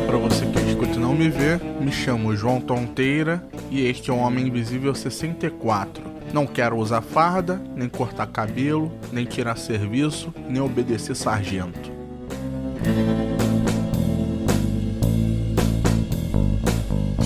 para você que escuta não me vê, me chamo João Tonteira e este é o Homem Invisível 64. Não quero usar farda, nem cortar cabelo, nem tirar serviço, nem obedecer sargento.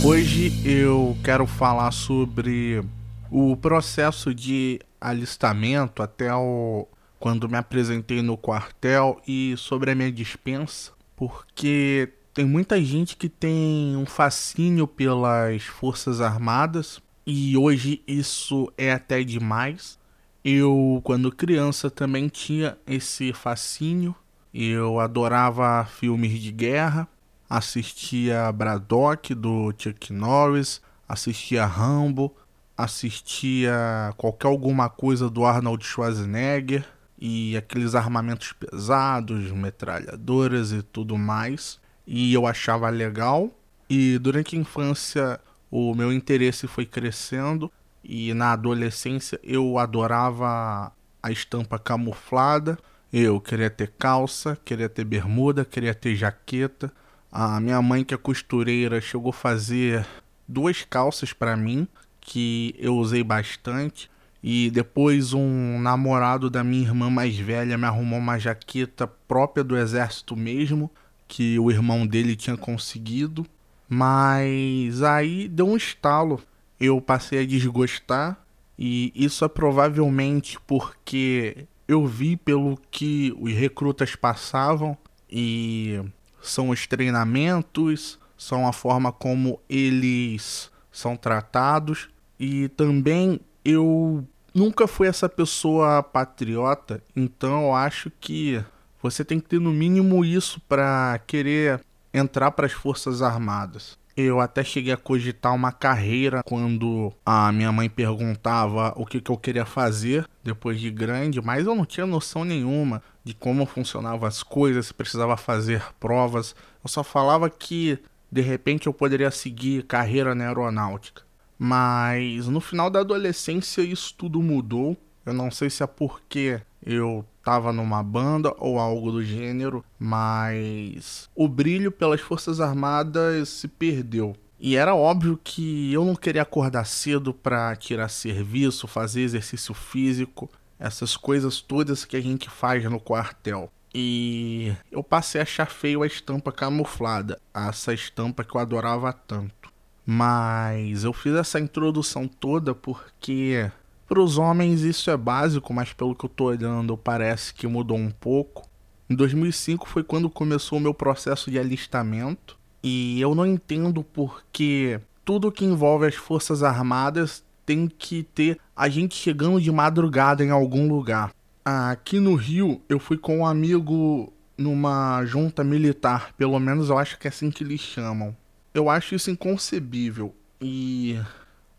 Hoje eu quero falar sobre o processo de alistamento até o quando me apresentei no quartel e sobre a minha dispensa, porque tem muita gente que tem um fascínio pelas Forças Armadas e hoje isso é até demais. Eu, quando criança, também tinha esse fascínio. Eu adorava filmes de guerra, assistia Braddock do Chuck Norris, assistia Rambo, assistia qualquer alguma coisa do Arnold Schwarzenegger e aqueles armamentos pesados, metralhadoras e tudo mais e eu achava legal. E durante a infância o meu interesse foi crescendo e na adolescência eu adorava a estampa camuflada. Eu queria ter calça, queria ter bermuda, queria ter jaqueta. A minha mãe, que é costureira, chegou a fazer duas calças para mim que eu usei bastante. E depois um namorado da minha irmã mais velha me arrumou uma jaqueta própria do exército mesmo que o irmão dele tinha conseguido, mas aí deu um estalo. Eu passei a desgostar e isso é provavelmente porque eu vi pelo que os recrutas passavam e são os treinamentos, são a forma como eles são tratados e também eu nunca fui essa pessoa patriota, então eu acho que você tem que ter no mínimo isso para querer entrar para as Forças Armadas. Eu até cheguei a cogitar uma carreira quando a minha mãe perguntava o que, que eu queria fazer depois de grande, mas eu não tinha noção nenhuma de como funcionavam as coisas, se precisava fazer provas. Eu só falava que de repente eu poderia seguir carreira na aeronáutica. Mas no final da adolescência isso tudo mudou. Eu não sei se é porque eu estava numa banda ou algo do gênero, mas o brilho pelas Forças Armadas se perdeu. E era óbvio que eu não queria acordar cedo para tirar serviço, fazer exercício físico, essas coisas todas que a gente faz no quartel. E eu passei a achar feio a estampa camuflada, essa estampa que eu adorava tanto. Mas eu fiz essa introdução toda porque para os homens isso é básico, mas pelo que eu estou olhando parece que mudou um pouco. Em 2005 foi quando começou o meu processo de alistamento e eu não entendo porque tudo que envolve as Forças Armadas tem que ter a gente chegando de madrugada em algum lugar. Aqui no Rio eu fui com um amigo numa junta militar, pelo menos eu acho que é assim que eles chamam. Eu acho isso inconcebível e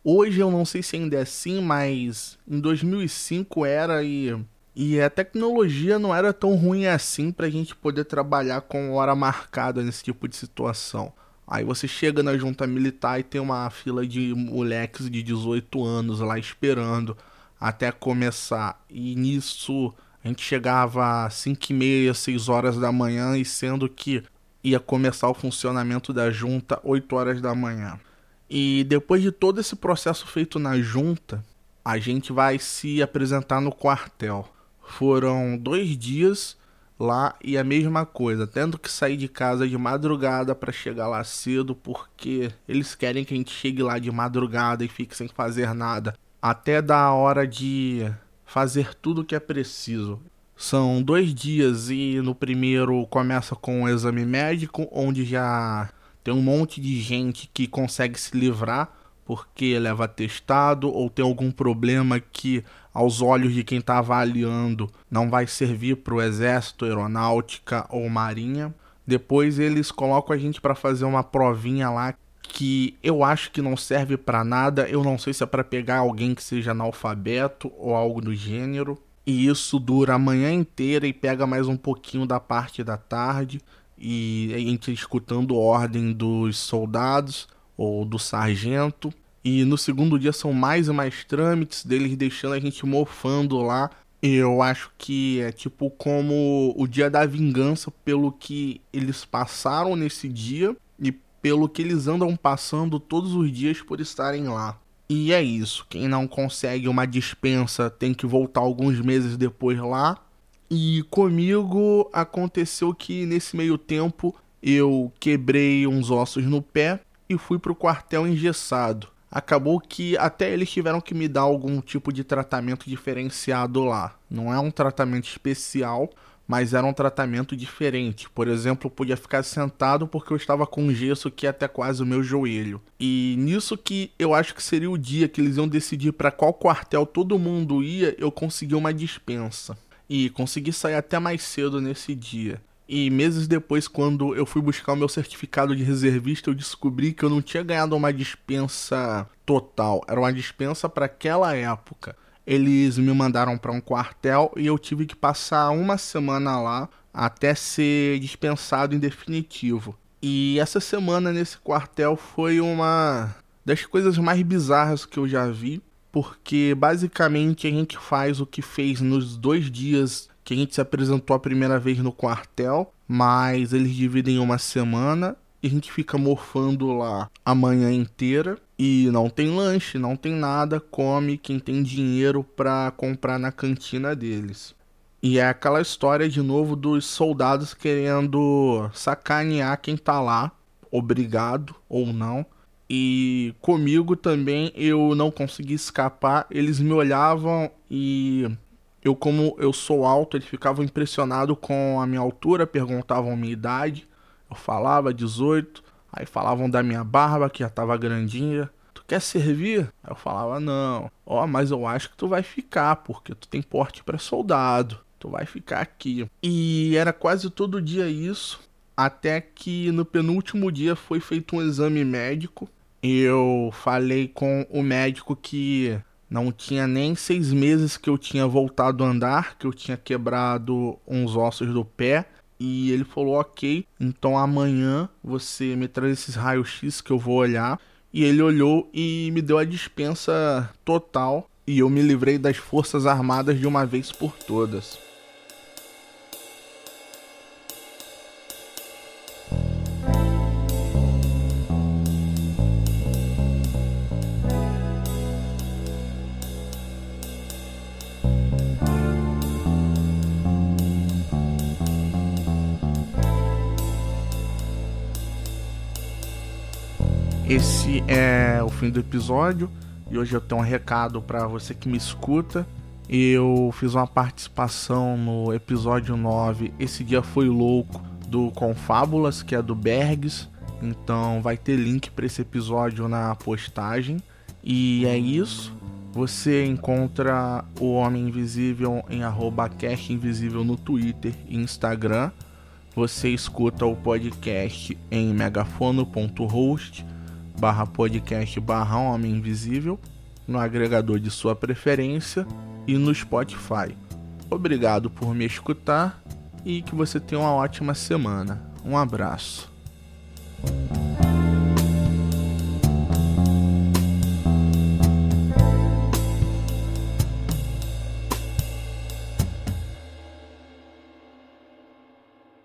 Hoje eu não sei se ainda é assim, mas em 2005 era e e a tecnologia não era tão ruim assim para a gente poder trabalhar com hora marcada nesse tipo de situação. Aí você chega na junta militar e tem uma fila de moleques de 18 anos lá esperando até começar. E nisso a gente chegava às 5 e meia, 6 horas da manhã, e sendo que ia começar o funcionamento da junta 8 horas da manhã. E depois de todo esse processo feito na junta, a gente vai se apresentar no quartel. Foram dois dias lá e a mesma coisa, tendo que sair de casa de madrugada para chegar lá cedo, porque eles querem que a gente chegue lá de madrugada e fique sem fazer nada, até da hora de fazer tudo o que é preciso. São dois dias e no primeiro começa com o exame médico, onde já tem um monte de gente que consegue se livrar porque leva atestado ou tem algum problema que, aos olhos de quem está avaliando, não vai servir para o exército, aeronáutica ou marinha. Depois eles colocam a gente para fazer uma provinha lá que eu acho que não serve para nada. Eu não sei se é para pegar alguém que seja analfabeto ou algo do gênero. E isso dura a manhã inteira e pega mais um pouquinho da parte da tarde e a gente escutando ordem dos soldados ou do sargento. E no segundo dia são mais e mais trâmites deles deixando a gente mofando lá. Eu acho que é tipo como o dia da vingança pelo que eles passaram nesse dia. pelo que eles andam passando todos os dias por estarem lá. E é isso. Quem não consegue uma dispensa tem que voltar alguns meses depois lá. E comigo aconteceu que nesse meio tempo eu quebrei uns ossos no pé e fui pro quartel engessado. Acabou que até eles tiveram que me dar algum tipo de tratamento diferenciado lá. Não é um tratamento especial, mas era um tratamento diferente. Por exemplo, podia ficar sentado porque eu estava com gesso que até quase o meu joelho. E nisso que eu acho que seria o dia que eles iam decidir para qual quartel todo mundo ia, eu consegui uma dispensa. E consegui sair até mais cedo nesse dia. E meses depois, quando eu fui buscar o meu certificado de reservista, eu descobri que eu não tinha ganhado uma dispensa total. Era uma dispensa para aquela época eles me mandaram para um quartel e eu tive que passar uma semana lá até ser dispensado em definitivo. E essa semana nesse quartel foi uma das coisas mais bizarras que eu já vi, porque basicamente a gente faz o que fez nos dois dias que a gente se apresentou a primeira vez no quartel, mas eles dividem uma semana e a gente fica morfando lá a manhã inteira e não tem lanche, não tem nada, come quem tem dinheiro para comprar na cantina deles. E é aquela história de novo dos soldados querendo sacanear quem tá lá, obrigado ou não. E comigo também eu não consegui escapar, eles me olhavam e eu como eu sou alto, eles ficavam impressionados com a minha altura, perguntavam minha idade. Eu falava 18, aí falavam da minha barba que já tava grandinha. Tu quer servir? Eu falava não. Ó, oh, mas eu acho que tu vai ficar, porque tu tem porte para soldado. Tu vai ficar aqui. E era quase todo dia isso, até que no penúltimo dia foi feito um exame médico. Eu falei com o médico que não tinha nem seis meses que eu tinha voltado a andar, que eu tinha quebrado uns ossos do pé e ele falou: Ok, então amanhã você me traz esses raios-x que eu vou olhar. E ele olhou e me deu a dispensa total. E eu me livrei das Forças Armadas de uma vez por todas. Esse é o fim do episódio e hoje eu tenho um recado para você que me escuta. Eu fiz uma participação no episódio 9, Esse Dia Foi Louco, do Confábulas, que é do Bergs. Então vai ter link para esse episódio na postagem. E é isso. Você encontra o Homem Invisível em arroba Invisível no Twitter e Instagram. Você escuta o podcast em megafono.host barra podcast barra Homem Invisível no agregador de sua preferência e no Spotify. Obrigado por me escutar e que você tenha uma ótima semana. Um abraço.